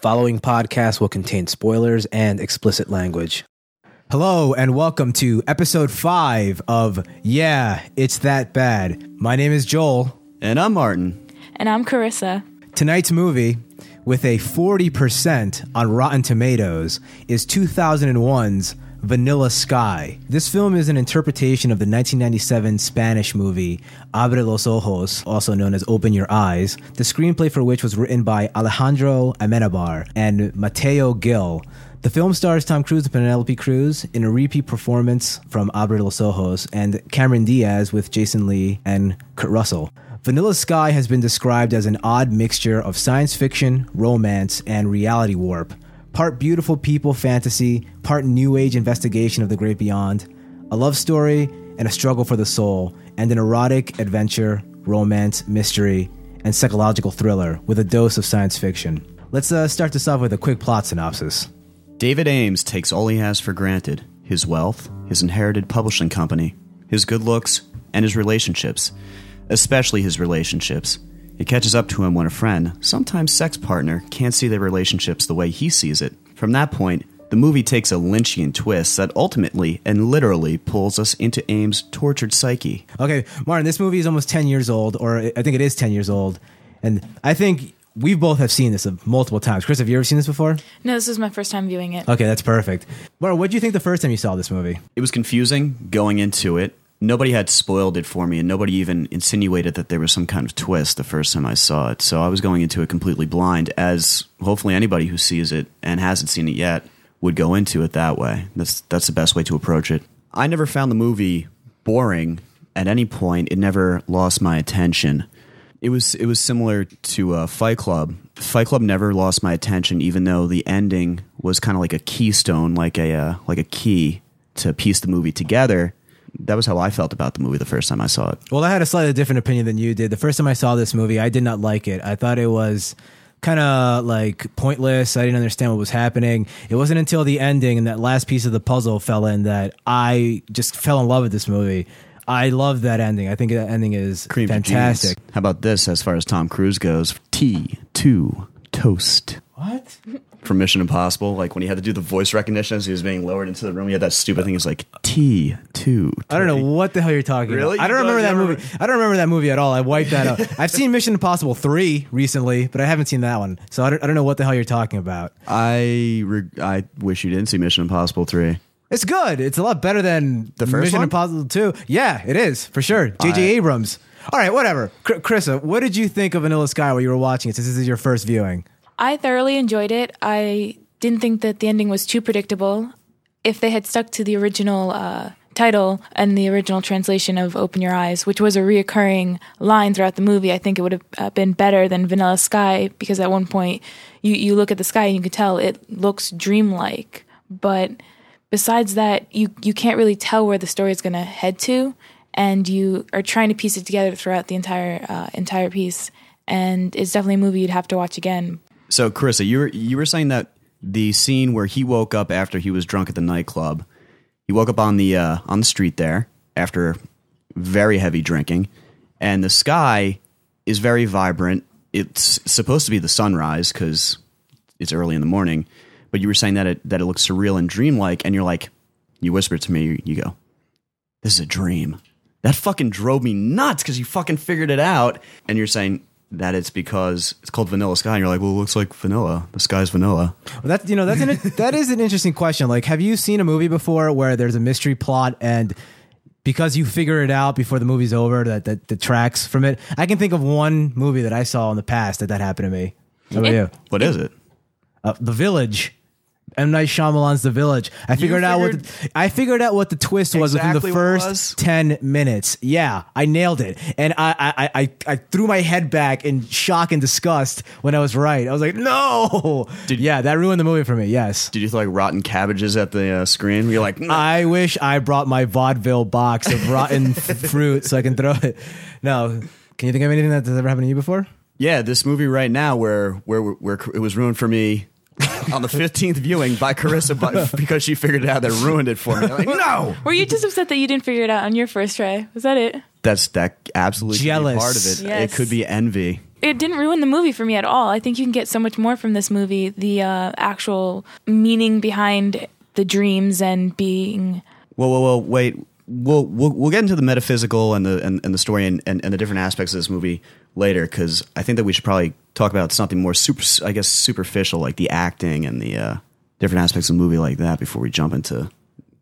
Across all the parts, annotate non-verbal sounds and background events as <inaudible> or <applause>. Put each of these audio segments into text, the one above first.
following podcast will contain spoilers and explicit language. Hello, and welcome to episode five of Yeah, It's That Bad. My name is Joel. And I'm Martin. And I'm Carissa. Tonight's movie, with a 40% on Rotten Tomatoes, is 2001's Vanilla Sky. This film is an interpretation of the 1997 Spanish movie Abre los Ojos, also known as Open Your Eyes, the screenplay for which was written by Alejandro Amenabar and Mateo Gil. The film stars Tom Cruise and Penelope Cruz in a repeat performance from Abre los Ojos and Cameron Diaz with Jason Lee and Kurt Russell. Vanilla Sky has been described as an odd mixture of science fiction, romance, and reality warp part beautiful people fantasy, part new age investigation of the great beyond, a love story and a struggle for the soul, and an erotic adventure, romance, mystery, and psychological thriller with a dose of science fiction. Let's uh, start this off with a quick plot synopsis. David Ames takes all he has for granted his wealth, his inherited publishing company, his good looks, and his relationships, especially his relationships. It catches up to him when a friend, sometimes sex partner, can't see their relationships the way he sees it. From that point, the movie takes a Lynchian twist that ultimately and literally pulls us into Ames' tortured psyche. Okay, Martin, this movie is almost 10 years old, or I think it is 10 years old. And I think we both have seen this multiple times. Chris, have you ever seen this before? No, this is my first time viewing it. Okay, that's perfect. Martin, what did you think the first time you saw this movie? It was confusing going into it nobody had spoiled it for me, and nobody even insinuated that there was some kind of twist the first time I saw it. So I was going into it completely blind, as hopefully anybody who sees it and hasn't seen it yet would go into it that way. That's that's the best way to approach it. I never found the movie boring at any point. It never lost my attention. It was it was similar to uh, Fight Club. Fight Club never lost my attention, even though the ending was kind of like a keystone, like a uh, like a key to piece the movie together that was how I felt about the movie the first time I saw it. Well, I had a slightly different opinion than you did. The first time I saw this movie, I did not like it. I thought it was kind of like pointless. I didn't understand what was happening. It wasn't until the ending and that last piece of the puzzle fell in that I just fell in love with this movie. I love that ending. I think that ending is Cream fantastic. How about this as far as Tom Cruise goes? T2 toast. What? <laughs> from Mission Impossible, like when he had to do the voice recognition as he was being lowered into the room, he had that stupid thing. It's like T two. I don't know what the hell you're talking really? about. I don't remember that movie. I don't remember that movie at all. I wiped that out. <laughs> I've seen Mission Impossible three recently, but I haven't seen that one. So I don't, I don't know what the hell you're talking about. I re- I wish you didn't see Mission Impossible three. It's good. It's a lot better than the first Mission one? Impossible two. Yeah, it is for sure. J.J. Abrams. All right, whatever. Chris, what did you think of Vanilla Sky while you were watching it? Since this is your first viewing. I thoroughly enjoyed it. I didn't think that the ending was too predictable. If they had stuck to the original uh, title and the original translation of Open Your Eyes, which was a reoccurring line throughout the movie, I think it would have uh, been better than Vanilla Sky because at one point you, you look at the sky and you can tell it looks dreamlike. But besides that, you, you can't really tell where the story is going to head to, and you are trying to piece it together throughout the entire uh, entire piece. And it's definitely a movie you'd have to watch again. So, Carissa, you were you were saying that the scene where he woke up after he was drunk at the nightclub. He woke up on the uh, on the street there after very heavy drinking, and the sky is very vibrant. It's supposed to be the sunrise because it's early in the morning, but you were saying that it that it looks surreal and dreamlike, and you're like, you whispered to me, you go, "This is a dream." That fucking drove me nuts because you fucking figured it out, and you're saying that it's because it's called Vanilla Sky, and you're like, well, it looks like vanilla. The sky's vanilla. Well, that's you know that's an, <laughs> that is an interesting question. Like, have you seen a movie before where there's a mystery plot and because you figure it out before the movie's over that that detracts from it? I can think of one movie that I saw in the past that that happened to me. How about you? What is it? Uh, the Village. M Night Shyamalan's The Village. I figured, out what the, I figured out what the twist was exactly within the first ten minutes. Yeah, I nailed it, and I, I I I threw my head back in shock and disgust when I was right. I was like, no. Did, yeah, that ruined the movie for me. Yes. Did you throw like rotten cabbages at the uh, screen? You're like, no. I wish I brought my vaudeville box of rotten <laughs> fruit so I can throw it. No, can you think of anything that's ever happened to you before? Yeah, this movie right now where where where it was ruined for me <laughs> on the 15th viewing by Carissa but <laughs> because she figured it out that ruined it for me. I'm like, no. Were you just upset that you didn't figure it out on your first try? Was that it? That's that absolutely Jealous. part of it. Yes. It could be envy. it didn't ruin the movie for me at all. I think you can get so much more from this movie. The uh, actual meaning behind the dreams and being. Whoa, whoa, whoa! Wait, we'll we'll, we'll get into the metaphysical and the and, and the story and, and, and the different aspects of this movie later because I think that we should probably talk about something more super, I guess, superficial like the acting and the uh, different aspects of the movie like that before we jump into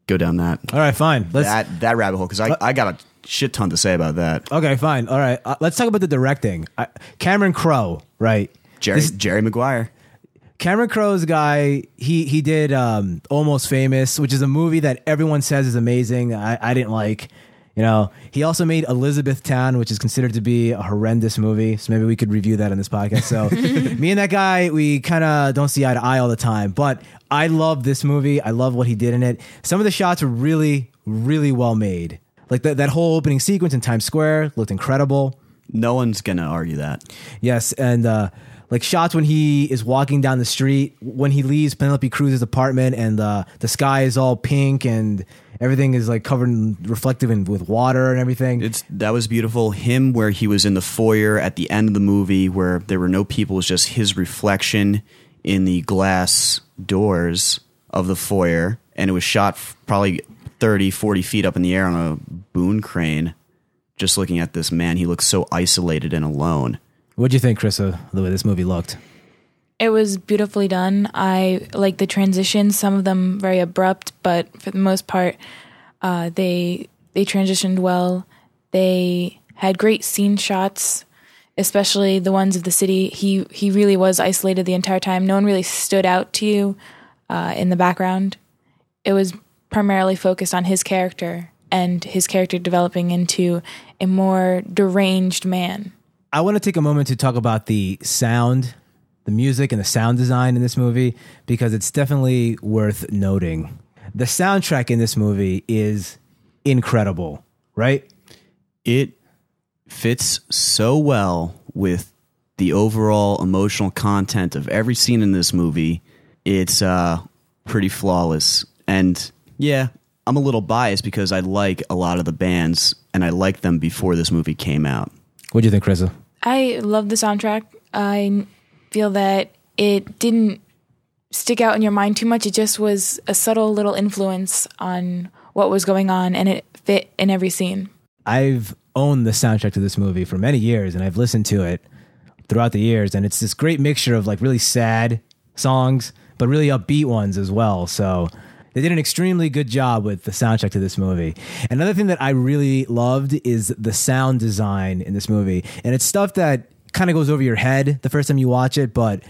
go down that All right, fine. Let's. that that rabbit hole because I I got a shit ton to say about that. Okay, fine. All right, uh, let's talk about the directing. I, Cameron Crowe, right? Jerry This- Jerry Maguire. Cameron Crowe's guy, he he did um, Almost Famous, which is a movie that everyone says is amazing. I, I didn't like. You know, he also made Elizabethtown, which is considered to be a horrendous movie. So maybe we could review that on this podcast. So <laughs> me and that guy, we kind of don't see eye to eye all the time. But I love this movie. I love what he did in it. Some of the shots were really, really well made. Like that that whole opening sequence in Times Square looked incredible. No one's gonna argue that. Yes, and uh, like shots when he is walking down the street, when he leaves Penelope Cruz's apartment, and uh, the sky is all pink and everything is like covered in reflective and with water and everything. It's that was beautiful. Him where he was in the foyer at the end of the movie where there were no people, it was just his reflection in the glass doors of the foyer and it was shot probably 30, 40 feet up in the air on a boom crane. Just looking at this man, he looks so isolated and alone. What'd you think, Krista, the way this movie looked? It was beautifully done. I like the transitions. Some of them very abrupt, but for the most part, uh, they they transitioned well. They had great scene shots, especially the ones of the city. He he really was isolated the entire time. No one really stood out to you uh, in the background. It was primarily focused on his character and his character developing into a more deranged man. I want to take a moment to talk about the sound, the music, and the sound design in this movie because it's definitely worth noting. The soundtrack in this movie is incredible, right? It fits so well with the overall emotional content of every scene in this movie. It's uh, pretty flawless. And yeah, I'm a little biased because I like a lot of the bands and I liked them before this movie came out. What do you think, Krista? I love the soundtrack. I feel that it didn't stick out in your mind too much. It just was a subtle little influence on what was going on, and it fit in every scene. I've owned the soundtrack to this movie for many years and I've listened to it throughout the years and it's this great mixture of like really sad songs but really upbeat ones as well. So they did an extremely good job with the soundtrack to this movie. Another thing that I really loved is the sound design in this movie. And it's stuff that kind of goes over your head the first time you watch it, but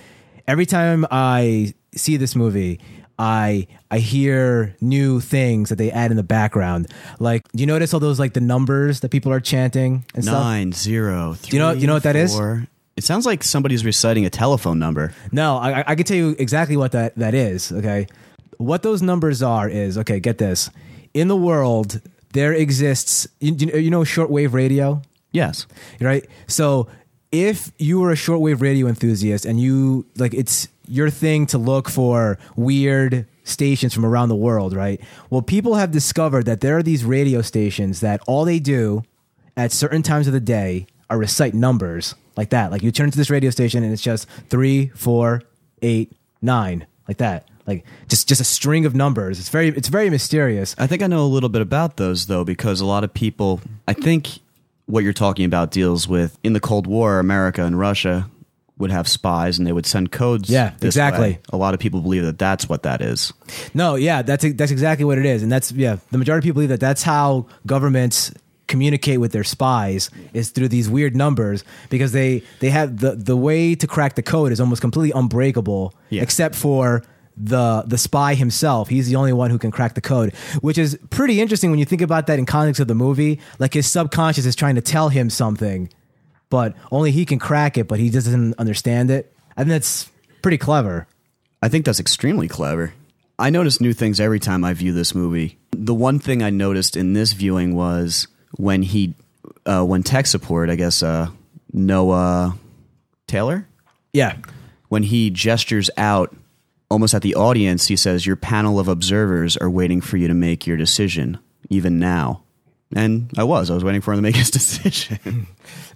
every time I see this movie, I I hear new things that they add in the background. Like, do you notice all those like the numbers that people are chanting and stuff? Nine, zero, three. you know- you know what that is? four. It sounds like somebody's reciting a telephone number. No, I, I can tell you exactly what that, that is. Okay. What those numbers are is okay, get this. In the world, there exists, you, you know, shortwave radio? Yes. right? So if you were a shortwave radio enthusiast and you like it's your thing to look for weird stations from around the world, right? Well, people have discovered that there are these radio stations that all they do at certain times of the day are recite numbers like that. Like you turn to this radio station and it's just three, four, eight, nine, like that. Like just just a string of numbers. It's very it's very mysterious. I think I know a little bit about those though, because a lot of people, I think what you're talking about deals with in the Cold War, America and Russia would have spies and they would send codes. Yeah, this exactly. way. A lot of people believe that that's what that is. No, yeah, that's that's exactly what it is, and that's yeah. The majority of people believe that that's how governments communicate with their spies is through these weird numbers because they they have the the way to crack the code is almost completely unbreakable, Yeah. except for the the spy himself. He's the only one who can crack the code, which is pretty interesting when you think about that in context of the movie. Like his subconscious is trying to tell him something, but only he can crack it, but he doesn't understand it. I think that's pretty clever. I think that's extremely clever. I notice new things every time I view this movie. The one thing I noticed in this viewing was when he, uh, when tech support, I guess, uh, Noah Taylor, Yeah. when he gestures out almost at the audience, he says, Your panel of observers are waiting for you to make your decision, even now. And I was. I was waiting for him to make his <laughs> decision.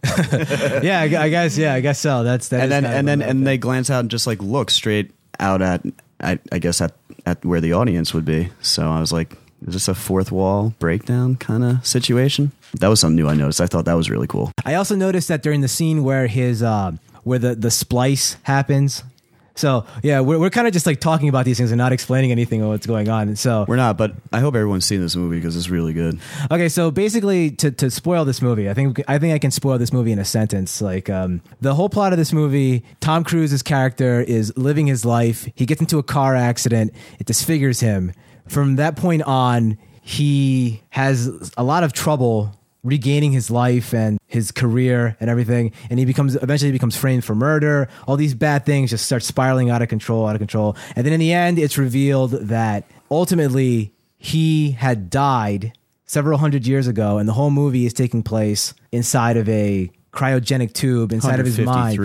<laughs> yeah, I, guess. Yeah, I guess so. That's that. and then and then and they glance out and just like look straight out at I, I guess at at where the audience would be. So I was like, is this a fourth wall breakdown kind of situation? That was something new I noticed. I thought that was really cool. I also noticed that during the scene where his uh, where the the splice happens. So yeah, we're we're kind of just like talking about these things and not explaining anything of what's going on. So We're not, but I hope everyone's seen this movie because it's really good. Okay, so basically, to, to spoil this movie, I think I think I can spoil this movie in a sentence. Like um, the whole plot of this movie, Tom Cruise's character is living his life. He gets into a car accident. It disfigures him. From that point on, he has a lot of trouble regaining his life and his career and everything. And he becomes eventually becomes framed for murder. All these bad things just start spiraling out of control out of control. And then in the end it's revealed that ultimately he had died several hundred years ago, and the whole movie is taking place inside of a cryogenic tube inside of his mind.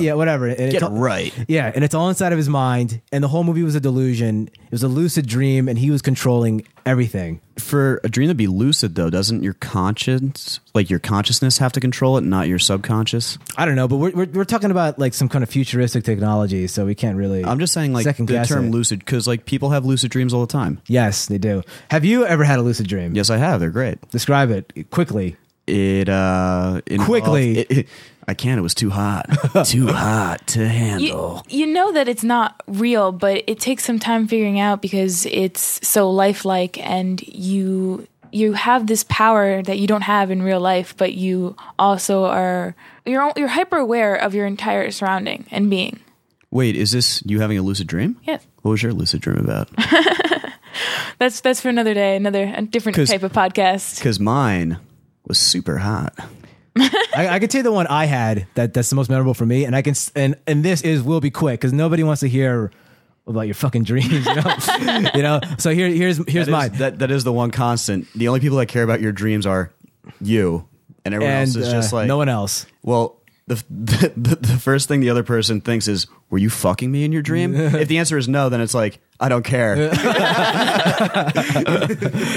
Yeah, whatever. And it's Get it all- right. Yeah, and it's all inside of his mind, and the whole movie was a delusion. It was a lucid dream, and he was controlling everything. For a dream to be lucid, though, doesn't your conscience, like your consciousness, have to control it, not your subconscious? I don't know, but we're, we're, we're talking about like some kind of futuristic technology, so we can't really. I'm just saying, like Second the term it. lucid, because like people have lucid dreams all the time. yes, they do. Have you ever had a lucid dream? Yes, I have. They're great. Describe it quickly. It uh involved- Quickly. it- <laughs> it- I can't. It was too hot. <laughs> too hot to handle. You, you know that it's not real, but it takes some time figuring out because it's so lifelike and you you have this power that you don't have in real life, but you also are you're you're hyper aware of your entire surrounding and being. Wait, is this you having a lucid dream? Yes. What was your lucid dream about? <laughs> That's that's for another day, another a different 'Cause- type of podcast. Because mine was super hot. <laughs> I, I can tell you the one I had that that's the most memorable for me, and I can s- and and this is will be quick because nobody wants to hear about your fucking dreams, you know. <laughs> you know. So here here's here's That is- mine. that that is the one constant. The only people that care about your dreams are you, and everyone and else is uh, just like no one else. Well, the, the the first thing the other person thinks is, "Were you fucking me in your dream?" if the answer is no, then it's like, "I don't care." <laughs>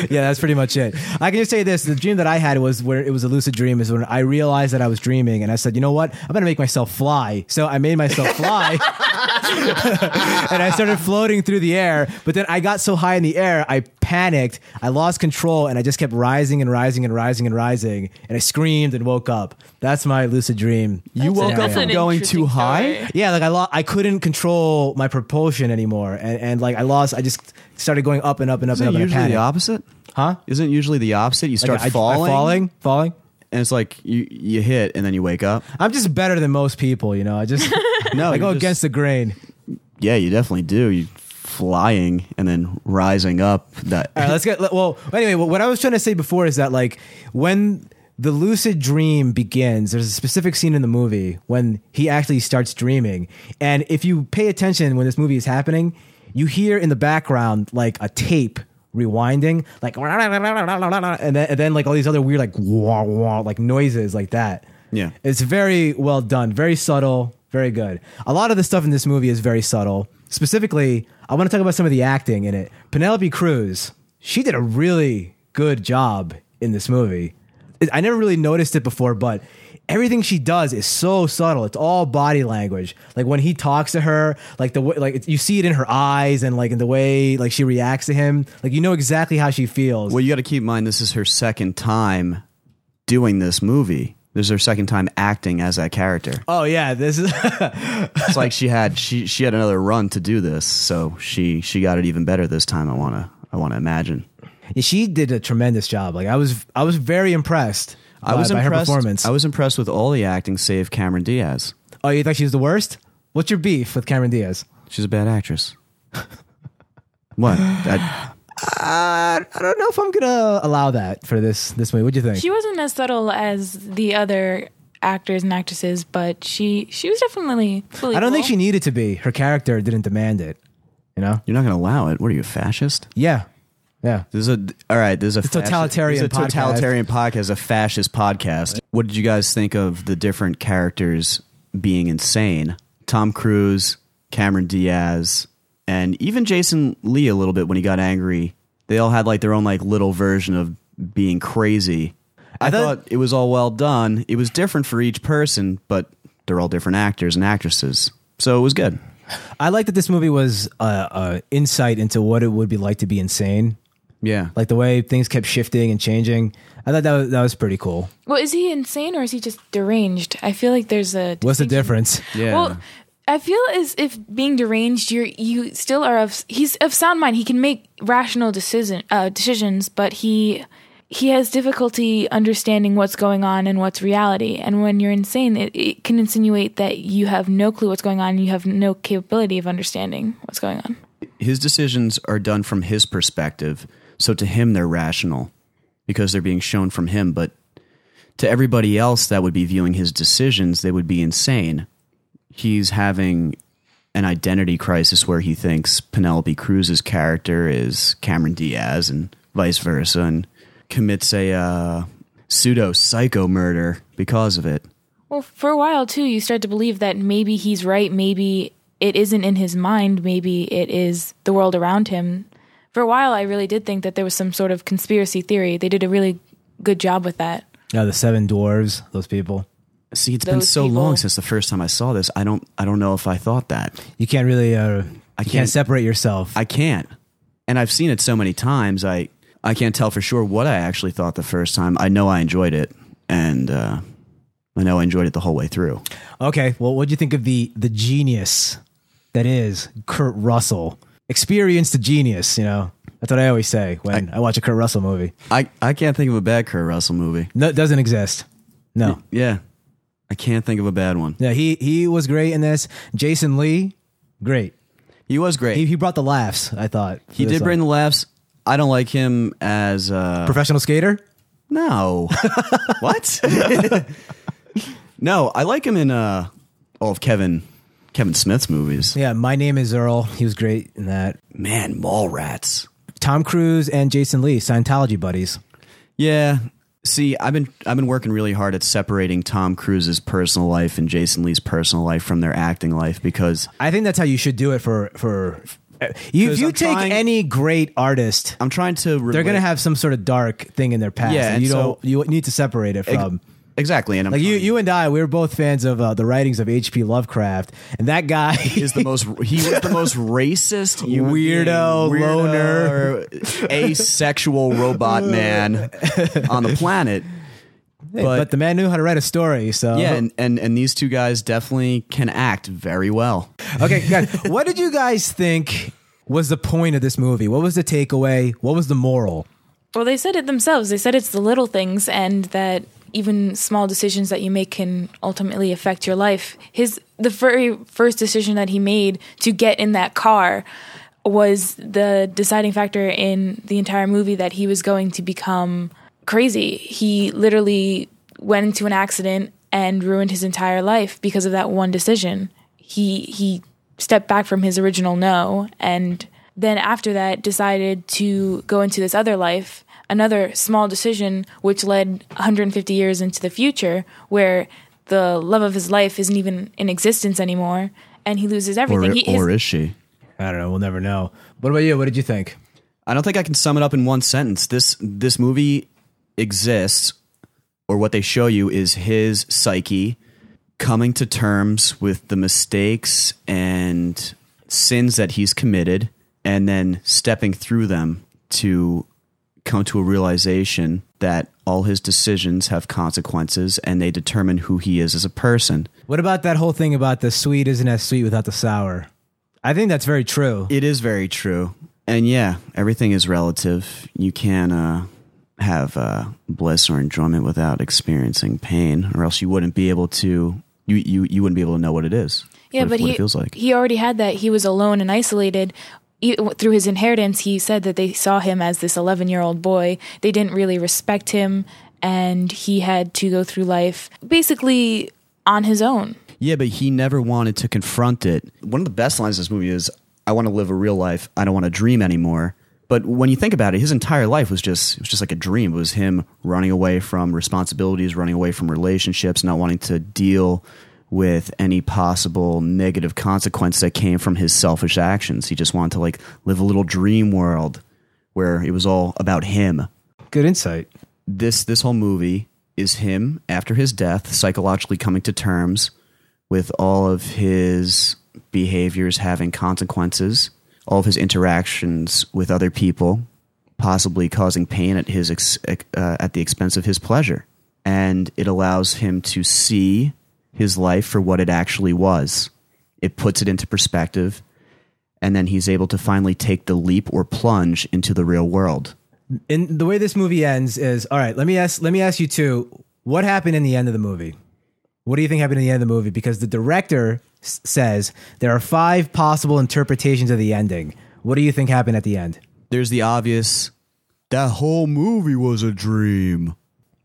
Yeah, that's pretty much it. I can just say this: the dream that I had was where it was a lucid dream. Is when I realized that I was dreaming, and I said, "You know what? I'm gonna make myself fly." So I made myself fly, <laughs> <laughs> and I started floating through the air. But then I got so high in the air, I panicked, I lost control, and I just kept rising and rising and rising and rising, and I screamed and woke up. That's my lucid dream. You That's a- woke up from going too high. story. Yeah, like I lo- I couldn't control my propulsion anymore, and, and like I lost. I just started going up and up and up Isn't and it up. and I usually the opposite? Huh? Isn't it usually the opposite? You start Like, I- I- falling, falling, falling. And it's like you you hit and then you wake up. I'm just better than most people, you know. I just <laughs> No, I go just- against the grain. Yeah, you definitely do. You flying and then rising up. That All right, let's get well. Anyway, what I was trying to say before is that like when the lucid dream begins, there's a specific scene in the movie when he actually starts dreaming, and if you pay attention when this movie is happening, you hear in the background like a tape rewinding, like and then and then like all these other weird like wah, wah, like noises like that. Yeah. It's very well done, very subtle, very good. A lot of the stuff in this movie is very subtle. Specifically, I want to talk about some of the acting in it. Penelope Cruz, she did a really good job in this movie. I never really noticed it before, but everything she does is so subtle. It's all body language. Like when he talks to her, like the way, like you see it in her eyes and like in the way like she reacts to him. Like you know exactly how she feels. well, you got to keep in mind this is her second time doing this movie. This is her second time acting as that character. oh yeah, this is <laughs> It's like she had she she had another run to do this, so she she got it even better this time. I wanna I wanna imagine. Yeah, she did a tremendous job. Like I was, I was very impressed. I was by, by impressed. her performance. I was impressed with all the acting, save Cameron Diaz. oh, you thought she was the worst? What's your beef with Cameron Diaz? She's a bad actress. what? I, Uh, I don't know if I'm gonna allow that for this this movie. What do you think? She wasn't as subtle as the other actors and actresses, but she she was definitely. I don't think she needed to be. Her character didn't demand it. You know? you're not going to allow it. What are you, a fascist? Yeah, yeah. There's a all right. There's a fascist- totalitarian there's a podcast. totalitarian podcast, a fascist podcast. What did you guys think of the different characters being insane? Tom Cruise, Cameron Diaz, and even Jason Lee a little bit when he got angry. They all had like their own like little version of being crazy. I, I thought- thought it was all well done. It was different for each person, but they're all different actors and actresses. So it was good. I like that this movie was a uh, uh, insight into what it would be like to be insane. Yeah. Like the way things kept shifting and changing. I thought that was, that was pretty cool. Well, is he insane or is he just deranged? I feel like there's a. What's the difference? yeah. Well, I feel as if being deranged, you're you still are of he's of sound mind. He can make rational decision uh, decisions, but he he has difficulty understanding what's going on and what's reality. And when you're insane, it, it can insinuate that you have no clue what's going on. and You have no capability of understanding what's going on. his decisions are done from his perspective. So to him, they're rational because they're being shown from him. But to everybody else that would be viewing his decisions, they would be insane. He's having an identity crisis where he thinks Penelope Cruz's character is Cameron Diaz and vice versa, and commits a uh, pseudo psycho murder because of it. Well, for a while too, you start to believe that maybe he's right. Maybe it isn't in his mind. Maybe it is the world around him. For a while, I really did think that there was some sort of conspiracy theory. They did a really good job with that. Yeah, the seven dwarves, those people. See, it's been Those so people- long since the first time I saw this. I don't. I don't know if I thought that. You can't really, uh, you can't, can't- separate yourself. I can't. And I've seen it so many times. I I can't tell for sure what I actually thought the first time. I know I enjoyed it, and uh, I know I enjoyed it the whole way through. okay, well, what do you think of the the genius that is Kurt Russell? Experienced a genius, you know. That's what I always say when I, watch a Kurt Russell movie. I I can't think of a bad Kurt Russell movie. No, it doesn't exist. No. Yeah, I can't think of a bad one. Yeah, he he was great in this. Jason Lee, great. He was great. He, He, brought the laughs. I thought he did bring the laughs. I don't like him as uh, professional skater. no. <laughs> what? <laughs> no, I like him in uh, all of Kevin Kevin Smith's movies. Yeah, my name is Earl. He was great in that. Man, Mallrats. Tom Cruise and Jason Lee, Scientology buddies. Yeah. See, I've been I've been working really hard at separating Tom Cruise's personal life and Jason Lee's personal life from their acting life because I think that's how you should do it for for. Uh, you, if you I'm take trying- any great artist, I'm trying to relate, they're gonna have some sort of dark thing in their past. Yeah, you so- don't. You need to separate it from. Exactly, and I'm Like you, you and I, we were both fans of uh, the writings of H.P. Lovecraft, and that guy is the most he was the most <laughs> racist human Weirdo, loner. asexual robot man on the planet. but, but the man knew how to write a story. So Yeah, and, and and these two guys definitely can act very well. okay, guys, what did you guys think was the point of this movie? What was the takeaway? What was the moral? Well, they said it themselves. They said it's the little things and that even small decisions that you make can ultimately affect your life. His the very first decision that he made to get in that car was the deciding factor in the entire movie that he was going to become crazy. He literally went into an accident and ruined his entire life because of that one decision. He he stepped back from his original no and then after that decided to go into this other life another small decision which led 150 years into the future where the love of his life isn't even in existence anymore and he loses Or, everything he, his- or is she? I don't know. We'll never know. What about you? What did you think? I don't think I can sum it up in one sentence. This this movie exists, or what they show you is his psyche coming to terms with the mistakes and sins that he's committed, and then stepping through them to come to a realization that all his decisions have consequences and they determine who he is as a person. What about that whole thing about the sweet isn't as sweet without the sour? I think that's very true. It is very true. And yeah, everything is relative. You can uh, have uh, bliss or enjoyment without experiencing pain, or else you wouldn't be able to. You, you, you wouldn't be able to know what it is. yeah what, but what he it feels like. he already had that he was alone and isolated through his inheritance he said that they saw him as this 11 year old boy they didn't really respect him and he had to go through life basically on his own Yeah, but he never wanted to confront it. One of the best lines of this movie is, "I want to live a real life. I don't want to dream anymore." But when you think about it, his entire life was just it was just like a dream. It was him running away from responsibilities, running away from relationships, not wanting to deal with any possible negative consequence that came from his selfish actions. He just wanted to like live a little dream world where it was all about him. Good insight. this this whole movie is him after his death psychologically coming to terms with all of his behaviors having consequences all of his interactions with other people possibly causing pain at his ex, uh, at the expense of his pleasure and it allows him to see his life for what it actually was it puts it into perspective and then he's able to finally take the leap or plunge into the real world And the way this movie ends is all right. Let me ask. Let me ask you two. What happened in the end of the movie? What do you think happened in the end of the movie? Because the director s- says there are five possible interpretations of the ending. What do you think happened at the end? there's the obvious that whole movie was a dream.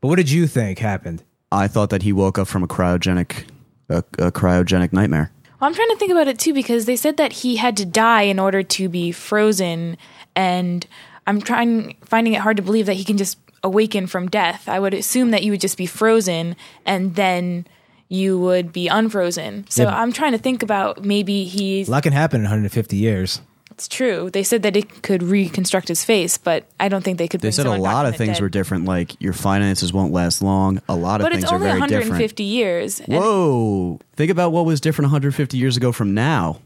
But what did you think happened? I thought that he woke up from a cryogenic a, a cryogenic nightmare. Well, I'm trying to think about it too because they said that he had to die in order to be frozen, and I'm trying finding it hard to believe that he can just awaken from death. I would assume that you would just be frozen and then you would be unfrozen. So Yeah. I'm trying to think about maybe he's A lot can happen in 150 years. It's true. They said that it could reconstruct his face, but I don't think they could. They said a lot of things dead. were different. Like your finances won't last long. A lot of But things it's are only 150 years. Whoa! Think about what was different 150 years ago from now.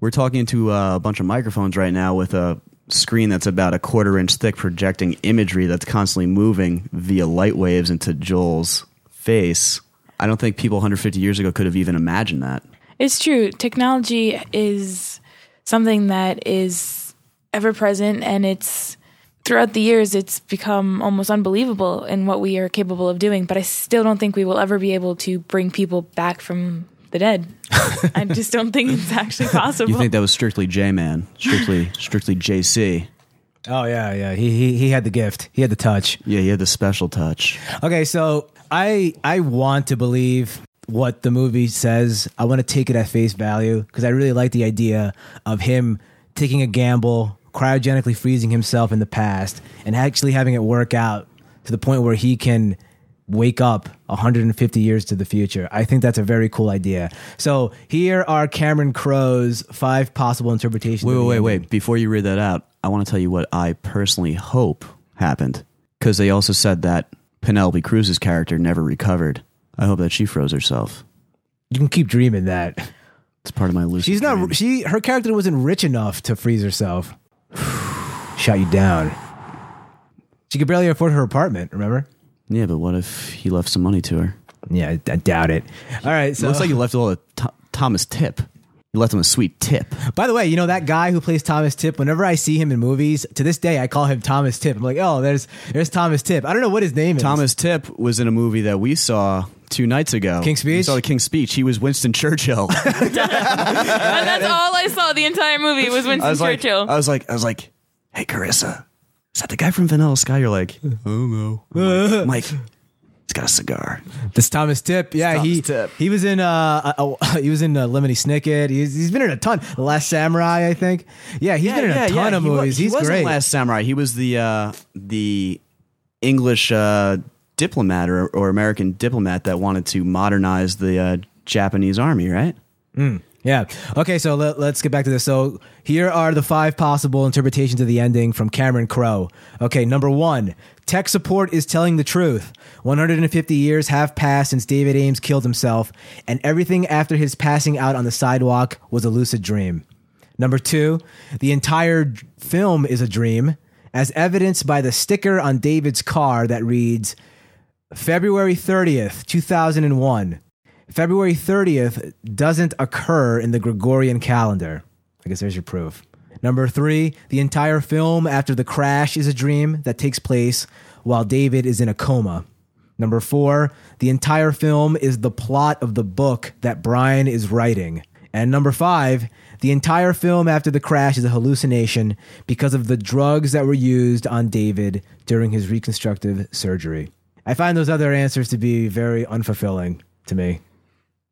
We're talking into uh, a bunch of microphones right now with a screen that's about a quarter inch thick, projecting imagery that's constantly moving via light waves into Joel's face. I don't think people 150 years ago could have even imagined that. It's true. Technology is something that is ever present and it's throughout the years it's become almost unbelievable in what we are capable of doing, but I still don't think we will ever be able to bring people back from the dead. I <laughs> just don't think it's actually possible. You think that was strictly J Man, strictly strictly JC? Oh yeah, yeah. He he he had the gift. He had the touch. Yeah, he had the special touch. Okay, so I I want to believe what the movie says. I want to take it at face value because I really like the idea of him taking a gamble, cryogenically freezing himself in the past, and actually having it work out to the point where he can wake up 150 years to the future. I think that's a very cool idea. So here are Cameron Crowe's five possible interpretations. Wait, wait, wait, wait. Before you read that out, I want to tell you what I personally hope happened. Because they also said that Penelope Cruz's character never recovered. I hope that she froze herself. You can keep dreaming that. It's part of my lucid She's dream. not. She her character wasn't rich enough to freeze herself. <sighs> Shot you down. She could barely afford her apartment. Remember? Yeah, but what if he left some money to her? Yeah, I, I doubt it. All right. so It looks like you left all the Th- Thomas tip. You left him a sweet tip. by the way, you know that guy who plays Thomas Tipp. Whenever I see him in movies, to this day, I call him Thomas Tipp. I'm like, oh, there's there's Thomas Tipp. I don't know what his name is. Thomas Tipp was in a movie that we saw two nights ago. King's We Speech? saw the King's Speech. He was Winston Churchill. and <laughs> that's all I saw the entire movie was Winston I was like, Churchill. I was like, I was like, hey, Carissa, is that the guy from Vanilla Sky? You're like, I don't know. I'm like, <laughs> Mike, he's got a cigar. This Thomas Tipp. Yeah, he Tipp. he was in uh, uh, uh, <laughs> he was in uh, Lemony Snicket. He's he's been in a ton. The Last Samurai, I think. Yeah, he's been in a ton of He movies. he he's wasn't great. Last Samurai. He was the uh, the English uh, diplomat or, or American diplomat that wanted to modernize the uh, Japanese army, right? Yeah. Okay, so let, us get back to this. So here are the five possible interpretations of the ending from Cameron Crowe. Okay, number one, tech support is telling the truth. 150 years have passed since David Ames killed himself, and everything after his passing out on the sidewalk was a lucid dream. Number two, the entire film is a dream, as evidenced by the sticker on David's car that reads February 30th, 2001. February 30th doesn't occur in the Gregorian calendar. I guess there's your proof. Number three, the entire film after the crash is a dream that takes place while David is in a coma. Number four, the entire film is the plot of the book that Brian is writing. And number five, the entire film after the crash is a hallucination because of the drugs that were used on David during his reconstructive surgery. I find those other answers to be very unfulfilling to me.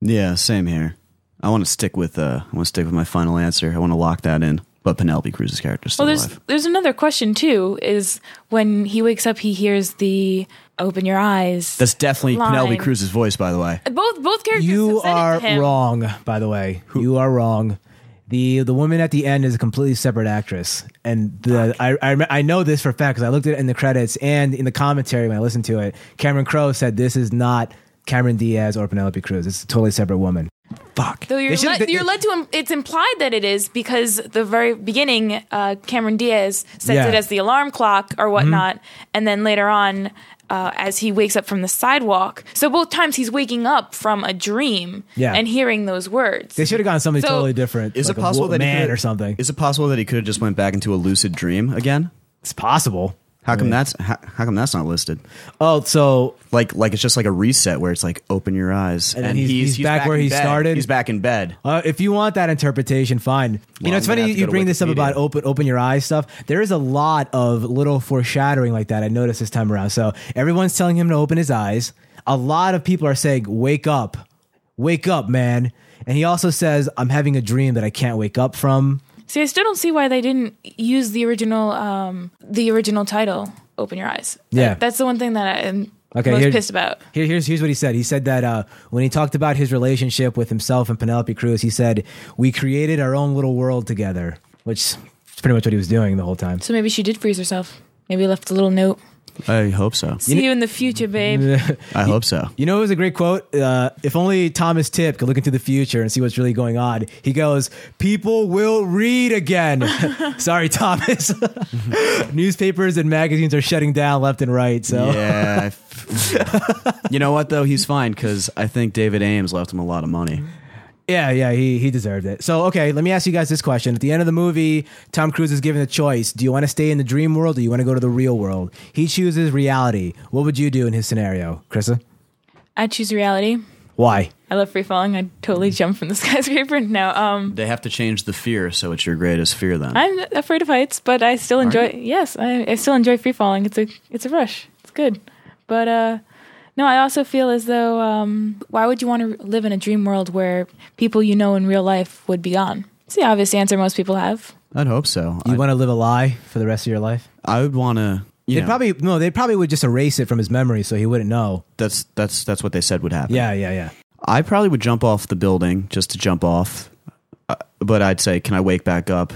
Yeah, same here. I want to stick with uh, I want to stick with my final answer. I want to lock that in. But Penelope Cruz's character is still Well, there's alive. there's another question too. Is when he wakes up, he hears the "Open your eyes." That's definitely line. Penelope Cruz's voice, by the way. both both characters. You have said it are to him. wrong, by the way. You are wrong. The the woman at the end is a completely separate actress, and the I, I I know this for a fact because I looked at it in the credits and in the commentary when I listened to it. Cameron Crowe said this is not Cameron Diaz or Penelope Cruz. It's a totally separate woman. Fuck. Though you're, They should've- led, they- you're led to, im- it's implied that it is because the very beginning, uh, Cameron Diaz sets Yeah. Mm-hmm. it as the alarm clock or whatnot, and then later on, uh, as he wakes up from the sidewalk. So both times he's waking up from a dream Yeah. and hearing those words. They should have gone something So- totally different. Is like it possible a that he man could've- or something? Is it possible that he could have just went back into a lucid dream again? It's possible. How come that's how, how come that's not listed? Oh, so Like like it's just like a reset where it's like open your eyes And he's- he's back where in he bed. started? He's back in bed. Uh, if you want that interpretation, fine. you know, it's gonna funny have you, to you go to bring this up Wikipedia. about open open your eyes stuff. There is a lot of little foreshadowing like that I noticed this time around. So everyone's telling him to open his eyes. A lot of people are saying, "Wake up, wake up, man!" And he also says, "I'm having a dream that I can't wake up from." See, I still don't see why they didn't use the original, um, the original title, "Open Your Eyes." Yeah. That- that's the one thing that I am Okay, most here- pissed about. Here, here's here's what he said. He said that uh, when he talked about his relationship with himself and Penelope Cruz, he said, "We created our own little world together," which is pretty much what he was doing the whole time. So maybe she did freeze herself. Maybe left a little note. I hope so. See you in the future, babe. <laughs> I hope so. You know, it was a great quote. Uh, if only Thomas Tipp could look into the future and see what's really going on. He goes, "People will read again." <laughs> Sorry, Thomas. <laughs> Newspapers and magazines are shutting down left and right. So Yeah. You know what though? He's fine because I think David Ames left him a lot of money. Yeah, yeah, he he deserved it. So okay, let me ask you guys this question: At the end of the movie, Tom Cruise is given a choice. Do you want to stay in the dream world or do you want to go to the real world? He chooses reality. What would you do in his scenario, Krista? I choose reality. Why? I love free falling. I'd totally jump from the <laughs> skyscraper. No, um, They have to change the fear, so it's your greatest fear then. I'm afraid of heights, but I still enjoy. Yes, I, I still enjoy free falling. It's a it's a rush. It's good, but uh, no, I also feel as though um, why would you want to live in a dream world where people you know in real life would be gone? It's the obvious answer most people have. I'd hope so. You I, want to live a lie for the rest of your life? I would want to. You They probably no. They probably would just erase it from his memory so he wouldn't know. that's that's that's what they said would happen. Yeah, yeah, yeah. I probably would jump off the building just to jump off, uh, but I'd say, can I wake back up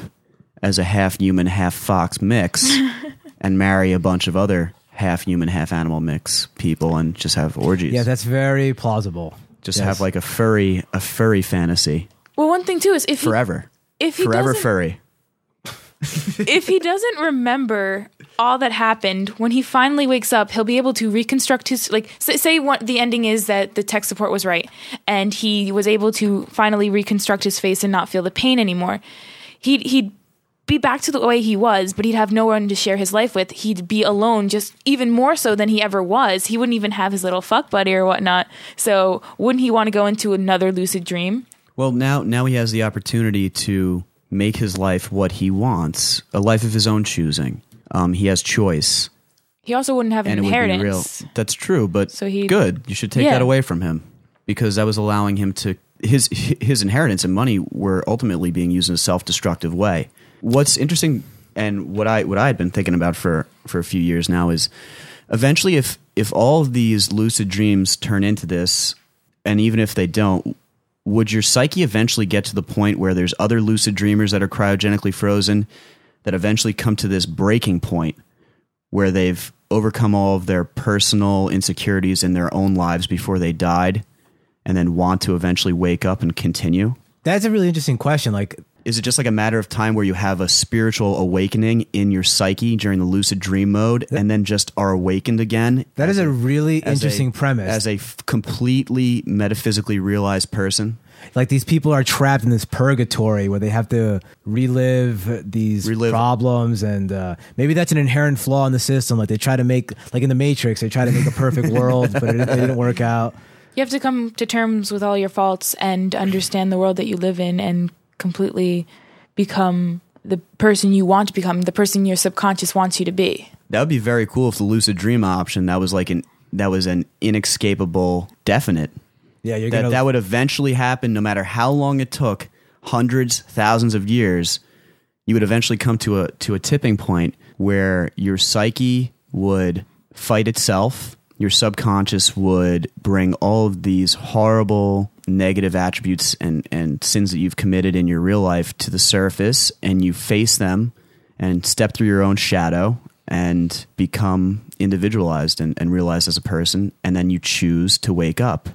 as a half human, half fox mix, <laughs> and marry a bunch of other half human, half animal mix people, and just have orgies? Yeah, that's very plausible. just Yes. have like a furry, a furry fantasy Well, one thing too is if he, forever, if he forever furry. <laughs> if he doesn't remember all that happened when he finally wakes up he'll be able to reconstruct his like say, say what the ending is that the tech support was right and he was able to finally reconstruct his face and not feel the pain anymore he'd he'd be back to the way he was but he'd have no one to share his life with he'd be alone just even more so than he ever was he wouldn't even have his little fuck buddy or whatnot so wouldn't he want to go into another lucid dream Well, now now he has the opportunity to make his life what he wants, a life of his own choosing. Um, he has choice, he also wouldn't have an and it would be real. inheritance That's true, but So he- good. You should take Yeah. that away from him because that was allowing him to his his inheritance and money were ultimately being used in a self destructive way. What's interesting and what I what I had been thinking about for for a few years now is eventually if if all of these lucid dreams turn into this, and even if they don't, would your psyche eventually get to the point where there's other lucid dreamers that are cryogenically frozen that eventually come to this breaking point where they've overcome all of their personal insecurities in their own lives before they died and then want to eventually wake up and continue? That's a really interesting question. Like, Is it just like a matter of time where you have a spiritual awakening in your psyche during the lucid dream mode and then just are awakened again? that is as a really as interesting a- premise. As a f- completely metaphysically realized person? like these people are trapped in this purgatory where they have to relive these Relive. problems and uh, maybe that's an inherent flaw in the system like they try to make like in the matrix they try to make a perfect world but it, it didn't work out You have to come to terms with all your faults and understand the world that you live in and completely become the person you want to become, the person your subconscious wants you to be. That would be very cool if the lucid dream option that was like an that was an inescapable definite yeah you're that gonna that would eventually happen no matter how long it took hundreds thousands of years you would eventually come to a to a tipping point where your psyche would fight itself your subconscious would bring all of these horrible negative attributes and, and sins that you've committed in your real life to the surface and you face them and step through your own shadow and become individualized and, and realized as a person and then you choose to wake up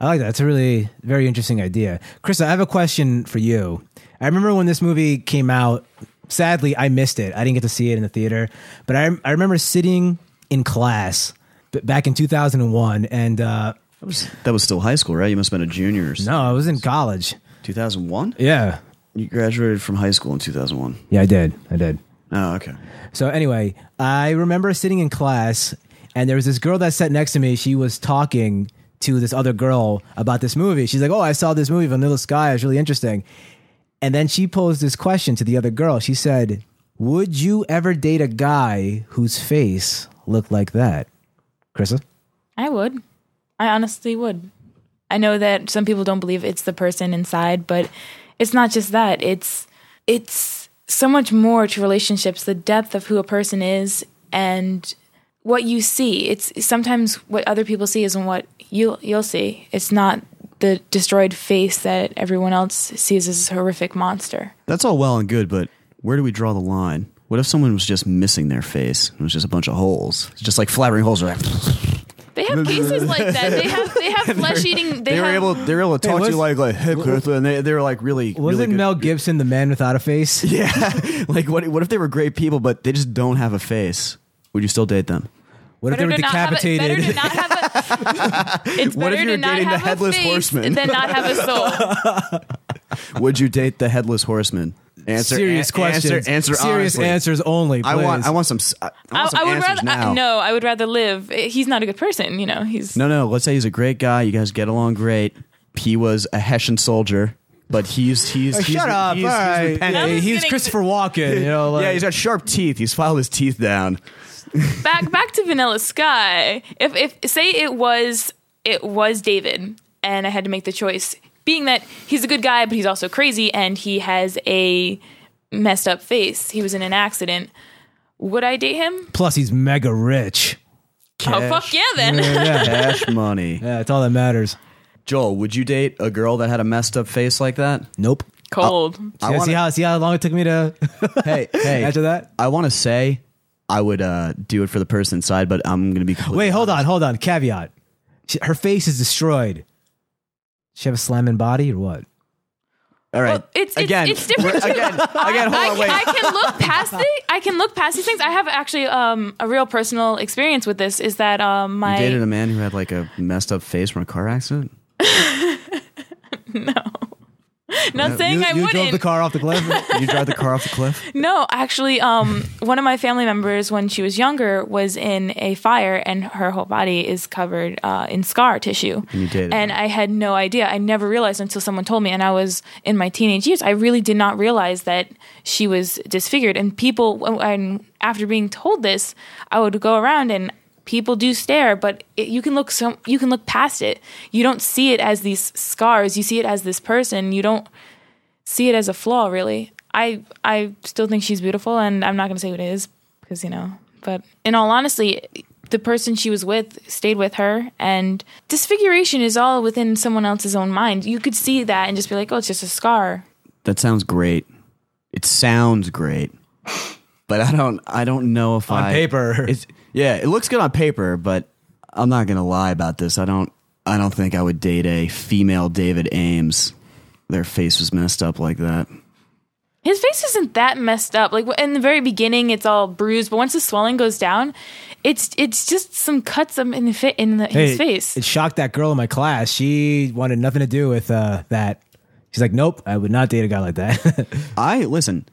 I like that. It's a really very interesting idea. Chris, I have a question for you. I remember when this movie came out, sadly, I missed it. I didn't get to see it in the theater, but I, I remember sitting in class back in 2001 and uh, that was, that was still high school right you must have been a junior or something. no, I was in college. 2001 Yeah. you graduated from high school in 2001 Yeah, I did. I did. oh okay So anyway, I remember sitting in class and there was this girl that sat next to me. She was talking to this other girl about this movie. She's like, "Oh, I saw this movie Vanilla Sky. It's really interesting." And then she posed this question to the other girl. She said, "Would you ever date a guy whose face looked like that?" Krista? I would. I honestly would. I know that some people don't believe it's the person inside, but it's not just that. It's it's so much more to relationships, the depth of who a person is and what you see. It's sometimes what other people see isn't what you you'll see. It's not the destroyed face that everyone else sees as a horrific monster. That's all well and good, but where do we draw the line? What if someone was just missing their face? It was just a bunch of holes. It's just like flattering holes. Like, They have cases like that. They have they have <laughs> flesh eating. They, they were have, able. They were able to Hey, talk to you like like hey, Cliff," and they they were like really. Wasn't really. Mel Gibson the man without a face? <laughs> Yeah, <laughs> like what? What if they were great people, but they just don't have a face? Would you still date them? What if they Better were to not have a- decapitated? better to not have a. It's What if better you're to not dating the have headless a face horseman? than not have a soul. Would you date the headless horseman? Answer Serious an- questions. Answer, answer Serious honestly. answers only. I want. I want some. s- I want I, some I would rather now. I, no. I would rather live. He's not a good person. You know. He's No, no. Let's say he's a great guy. You guys get along great. He was a Hessian soldier, but he's he's, Oh, he's shut up! He's, All he's right. repentant. I'm Yeah, he's getting- Christopher Walken. You know, like, yeah, he's got sharp teeth. He's filed his teeth down. <laughs> back back to Vanilla Sky. If if say it was it was David, and I had to make the choice, being that he's a good guy, but he's also crazy, and he has a messed up face. He was in an accident. Would I date him? Plus, he's mega rich. Oh fuck yeah! Then Yeah, <laughs> Cash money. yeah, that's all that matters. Joel, would you date a girl that had a messed up face like that? Nope. cold. I Yeah, wanna- see how see how long it took me to <laughs> Hey, hey. answer that? I want to say I would uh, do it for the person inside, but I'm going to be completely Wait, hold honest. on, hold on. Caveat: She, her face is destroyed. She have a slamming body or what? All right. Well, it's- it's- again, it's different. Again, again, hold I, on, wait. I can look past it. I can look past these things. I have actually um, a real personal experience with this. Is that um, my You dated a man who had like a messed up face from a car accident? <laughs> <laughs> <laughs> not saying you I you wouldn't. You drove the car off the cliff. you drive the car off the cliff? <laughs> No, actually, um, one of my family members, when she was younger, was in a fire, and her whole body is covered uh, in scar tissue. And you dated And. I had no idea. I never realized until someone told me, and I was in my teenage years. I really did not realize that she was disfigured. And people, and after being told this, I would go around and people do stare, but it, you can look so you can look past it. You don't see it as these scars. You see it as this person. You don't see it as a flaw really i i still think she's beautiful and i'm not going to say what it is because you know but in all honesty the person she was with stayed with her and disfiguration is all within someone else's own mind you could see that and just be like oh it's just a scar That sounds great. It sounds great. But I don't I don't know if I On I paper. It's yeah, it looks good on paper, but I'm not gonna lie about this. I don't I don't think I would date a female David Ames. Their face was messed up like that. his face isn't that messed up like in the very beginning it's all bruised but once the swelling goes down it's it's just some cuts in the fit in the, his face It shocked that girl in my class. She wanted nothing to do with uh, that. She's like, nope, I would not date a guy like that. <laughs> I listen,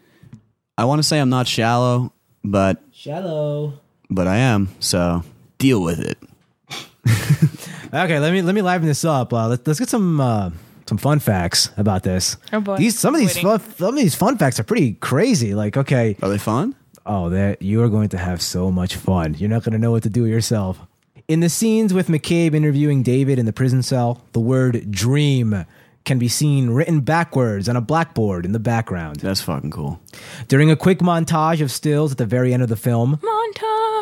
I wanna say I'm not shallow, but Shallow. But I am, so deal with it. <laughs> Okay, let me let me liven this up. Uh, let, let's get some uh, some fun facts about this. Oh, boy. These some of these fun, some of these fun facts are pretty crazy. Like, okay, Are they fun? oh, that you are going to have so much fun. You're not going to know what to do yourself. In the scenes with McCabe interviewing David in the prison cell, the word "dream" can be seen written backwards on a blackboard in the background. That's fucking cool. During a quick montage of stills at the very end of the film, montage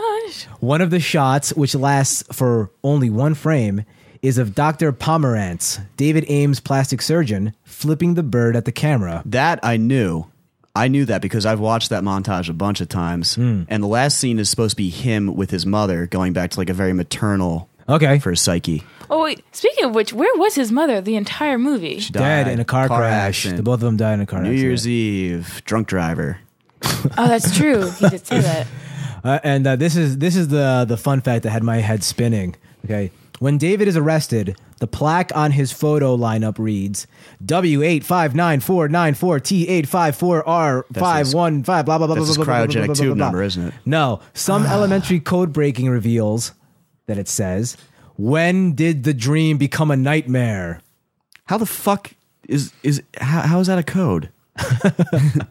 One of the shots, which lasts for only one frame, is of Dr. Pomerantz, David Ames' plastic surgeon, flipping the bird at the camera. That I knew. I knew that because I've watched that montage a bunch of times. Hmm. And the last scene is supposed to be him with his mother going back to like a very maternal Okay. for his Psyche. Oh wait, speaking of which, where was his mother the entire movie? Dead Died. in a car, crash. accident. The both of them died in a car New accident. Year's Eve, drunk driver. Oh, that's true. He did say <laughs> that. Uh, and uh, this is this is the the fun fact that had my head spinning. Okay, when David is arrested, the plaque on his photo lineup reads W eight five nine four nine four T eight five four R five one five blah blah blah That's blah his blah blah, blah, cryogenic tube number, isn't it? No, some <sighs> elementary code breaking reveals that it says, "When did the dream become a nightmare?" How the fuck is is how, how is that a code? <laughs>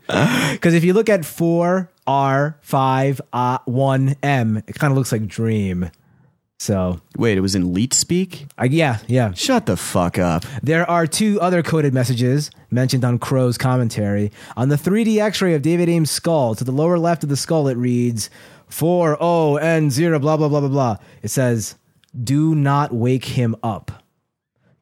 Because if you look at four R five uh, one M, it kind of looks like dream. So, Wait, it was in Leet speak? I, yeah, yeah. Shut the fuck up. There are two other coded messages mentioned on Crowe's commentary. On the 3D x ray of David Ames' skull, to the lower left of the skull, it reads 4ON0, blah, blah, blah, blah, blah. It says, Do not wake him up.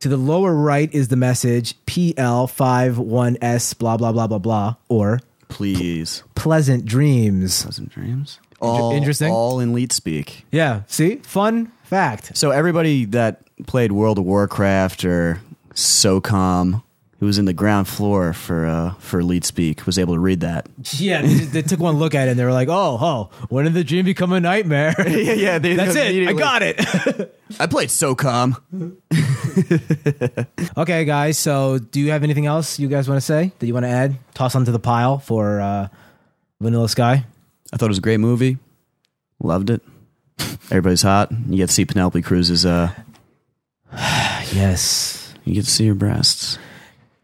To the lower right is the message PL51S, blah, blah, blah, blah, blah, or Please. Pleasant Dreams. Pleasant dreams. All, interesting. All in Leet speak. Yeah, see? Fun fact. So everybody that played World of Warcraft or SOCOM, who was in the ground floor for uh, for Leet speak, was able to read that. <laughs> Yeah, they, they took one look at it and they were like, oh, oh, when did the dream become a nightmare? <laughs> yeah, yeah. They, <laughs> That's it. I got it. I played SOCOM. Okay, guys. So, do you have anything else you guys want to say that you want to add? Toss onto the pile for uh, Vanilla Sky. I thought it was a great movie. Loved it. Everybody's hot. You get to see Penelope Cruz's. Uh, <sighs> Yes, you get to see her breasts.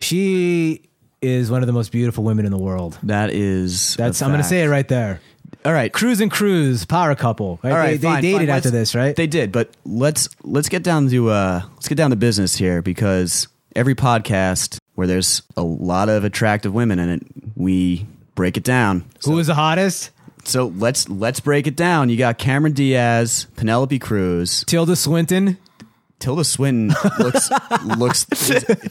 She is one of the most beautiful women in the world. That is. That's I'm going to say it right there. All right. Cruz and Cruz, power couple. Right? All right, they, fine, they dated fine. after Let's- this, right? They did, but let's let's get down to uh let's get down to business here because every podcast where there's a lot of attractive women in it, we break it down. Who was the hottest? So let's let's break it down. You got Cameron Diaz, Penelope Cruz, Tilda Swinton, Tilda Swinton looks <laughs> looks the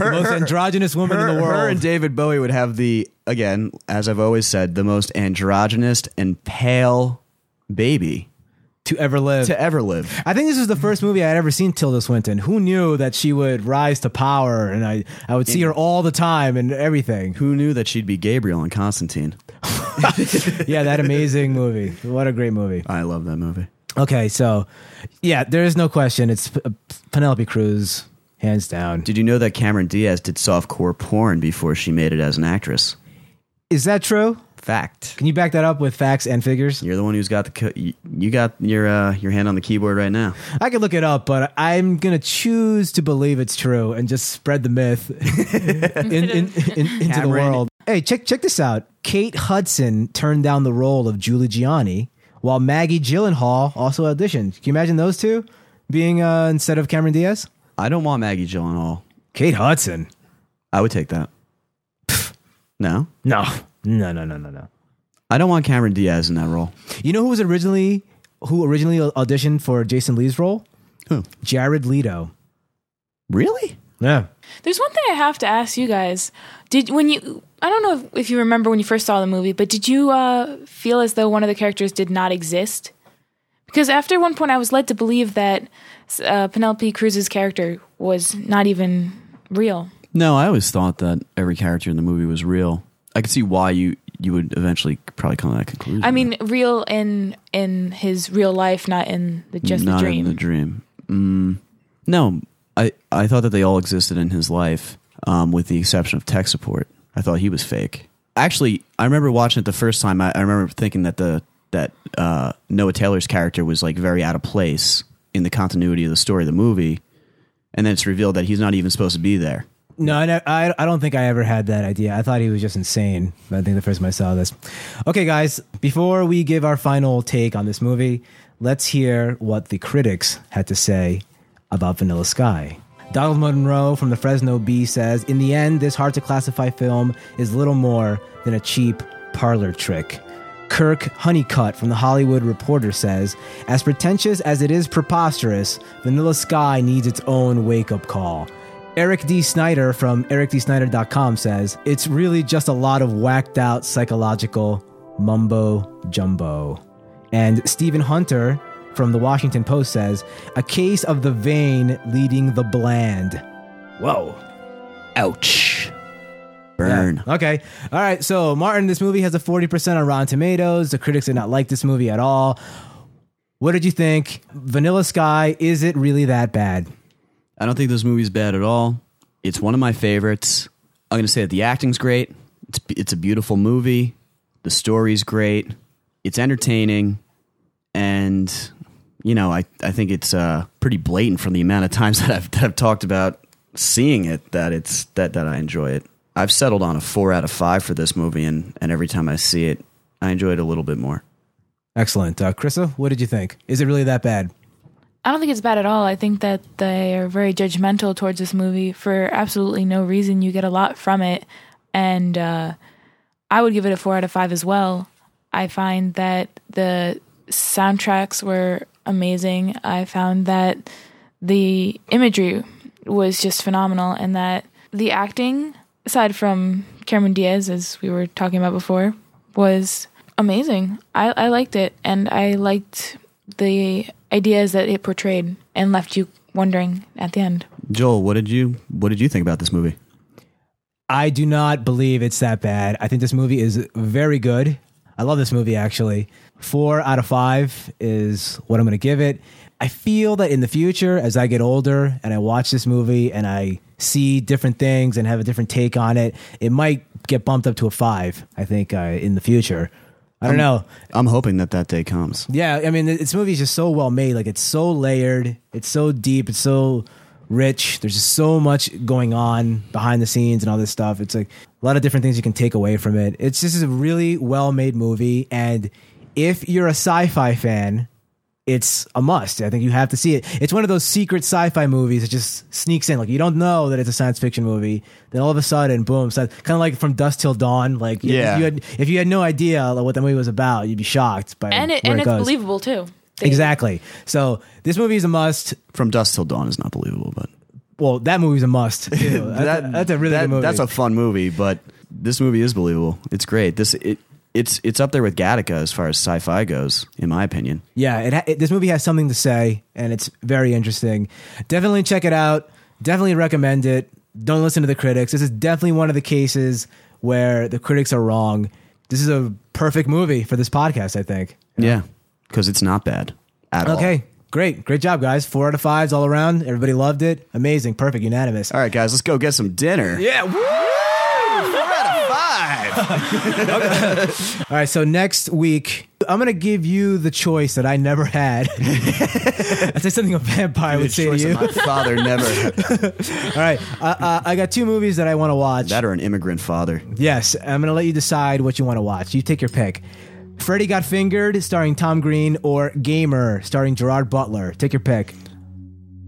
most androgynous woman her, in the world. her and David Bowie would have the again, as I've always said, the most androgynous and pale baby to ever live. to ever live. I think this is the mm-hmm. first movie I'd ever seen Tilda Swinton. Who knew that she would rise to power and I, I would see her all the time and everything. Who knew that she'd be Gabriel in Constantine? <laughs> Yeah, that amazing movie. What a great movie. I love that movie. Okay, so yeah, there is no question. It's P- Penelope Cruz, hands down. Did you know that Cameron Diaz did softcore porn before she made it as an actress? Is that true? Fact. Can you back that up with facts and figures? You're the one who's got the co- you, you got your uh, your hand on the keyboard right now. I could look it up, but I'm gonna choose to believe it's true and just spread the myth <laughs> in, in, in, into the world. Hey, check check this out. Kate Hudson turned down the role of Julie Gianni, while Maggie Gyllenhaal also auditioned. Can you imagine those two being uh, instead of Cameron Diaz? I don't want Maggie Gyllenhaal. Kate Hudson. I would take that. no, No, no, no, no, no, no. I don't want Cameron Diaz in that role. You know who was originally who originally auditioned for Jason Lee's role? Who? Jared Leto. Really? Yeah. There's one thing I have to ask you guys. Did when you I don't know if, if you remember when you first saw the movie, but did you uh, feel as though one of the characters did not exist? Because after one point, I was led to believe that uh, Penelope Cruz's character was not even real. No, I always thought that every character in the movie was real. I could see why you you would eventually probably come to that conclusion. I mean, real in in his real life, not in the, just not the dream. in the dream. Mm, no, I I thought that they all existed in his life, um, with the exception of tech support. I thought he was fake. Actually, I remember watching it the first time. I, I remember thinking that the that uh, Noah Taylor's character was like very out of place in the continuity of the story of the movie, and then it's revealed that he's not even supposed to be there. No, I, I, I don't think I ever had that idea. I thought he was just insane. I think the first time I saw this. Okay, guys, before we give our final take on this movie, let's hear what the critics had to say about Vanilla Sky. Donald Munro from the Fresno Bee says In the end, this hard to classify film is little more than a cheap parlor trick. Kirk Honeycutt from The Hollywood Reporter says, As pretentious as it is preposterous, Vanilla Sky needs its own wake up call. Eric D. Snyder from ericdsnyder.com says, It's really just a lot of whacked out psychological mumbo jumbo. And Stephen Hunter from the Washington Post says, A case of the vain leading the bland. Whoa. Ouch. Burn. Yeah. Okay. All right. So, Martin, this movie has a 40% on Rotten Tomatoes. The critics did not like this movie at all. What did you think? Vanilla Sky, is it really that bad? I don't think this movie's bad at all. It's one of my favorites. I'm going to say that the acting's great. It's, it's a beautiful movie. The story's great. It's entertaining. And, you know, I, I think it's uh, pretty blatant from the amount of times <laughs> that I've, that I've talked about seeing it that it's that, that I enjoy it. I've settled on a four out of five for this movie, and, and every time I see it, I enjoy it a little bit more. Excellent. Uh, Krista, what did you think? Is it really that bad? I don't think it's bad at all. I think that they are very judgmental towards this movie for absolutely no reason. You get a lot from it, and uh, I would give it a four out of five as well. I find that the soundtracks were amazing. I found that the imagery was just phenomenal, and that the acting aside from Cameron Diaz, as we were talking about before, was amazing. I, I liked it, and I liked the ideas that it portrayed, and left you wondering at the end. Joel, what did you what did you think about this movie? I do not believe it's that bad. I think this movie is very good. I love this movie actually. Four out of five is what I'm going to give it. I feel that in the future, as I get older and I watch this movie and I see different things and have a different take on it, it might get bumped up to a five. I think uh, in the future. I don't I'm, know. I'm hoping that that day comes. Yeah, I mean, this movie is just so well made. Like it's so layered. It's so deep. It's so rich. There's just so much going on behind the scenes and all this stuff. It's like a lot of different things you can take away from it. It's just a really well made movie. And if you're a sci-fi fan, it's a must. I think you have to see it. It's one of those secret sci-fi movies that just sneaks in. Like you don't know that it's a science fiction movie. Then all of a sudden, boom! So kind of like from dusk till dawn. Like yeah. if you had if you had no idea what the movie was about, you'd be shocked by and it, where and it it's goes. believable too. Exactly. So this movie is a must. From dusk till dawn is not believable, but well, that movie's a must. Too. <laughs> that, that's, that's, a really that, good movie. That's a fun movie, but this movie is believable. It's great. This it it's it's up there with Gattaca as far as sci-fi goes, in my opinion. Yeah, it, it, this movie has something to say, and it's very interesting. Definitely check it out. Definitely recommend it. Don't listen to the critics. This is definitely one of the cases where the critics are wrong. This is a perfect movie for this podcast, I think. Yeah, because it's not bad at okay. all. Okay, great, great job, guys. Four out of fives all around. Everybody loved it. Amazing, perfect, unanimous. All right, guys, let's go get some dinner. Yeah. Woo! Four out of five. <laughs> All right, so next week I'm gonna give you the choice that I never had. <laughs> I say something a vampire would say to you. My father never. <laughs> All right, uh, uh, I got two movies that I want to watch. That or an immigrant father. Yes, I'm gonna let you decide what you want to watch. You take your pick. Freddy Got Fingered, starring Tom Green, or Gamer, starring Gerard Butler. Take your pick.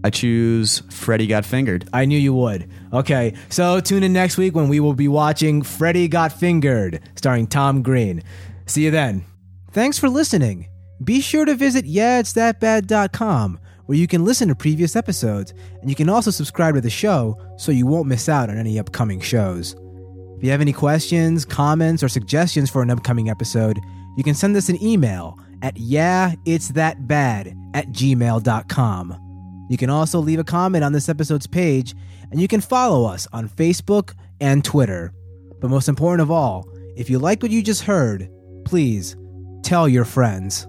I choose Freddy Got Fingered. I knew you would. Okay, so tune in next week when we will be watching Freddy Got Fingered, starring Tom Green. See you then. Thanks for listening. Be sure to visit yeahitsthatbad.com where you can listen to previous episodes and you can also subscribe to the show so you won't miss out on any upcoming shows. If you have any questions, comments, or suggestions for an upcoming episode, you can send us an email at yeahitsthatbad at gmail.com. You can also leave a comment on this episode's page, and you can follow us on Facebook and Twitter. But most important of all, if you like what you just heard, please tell your friends.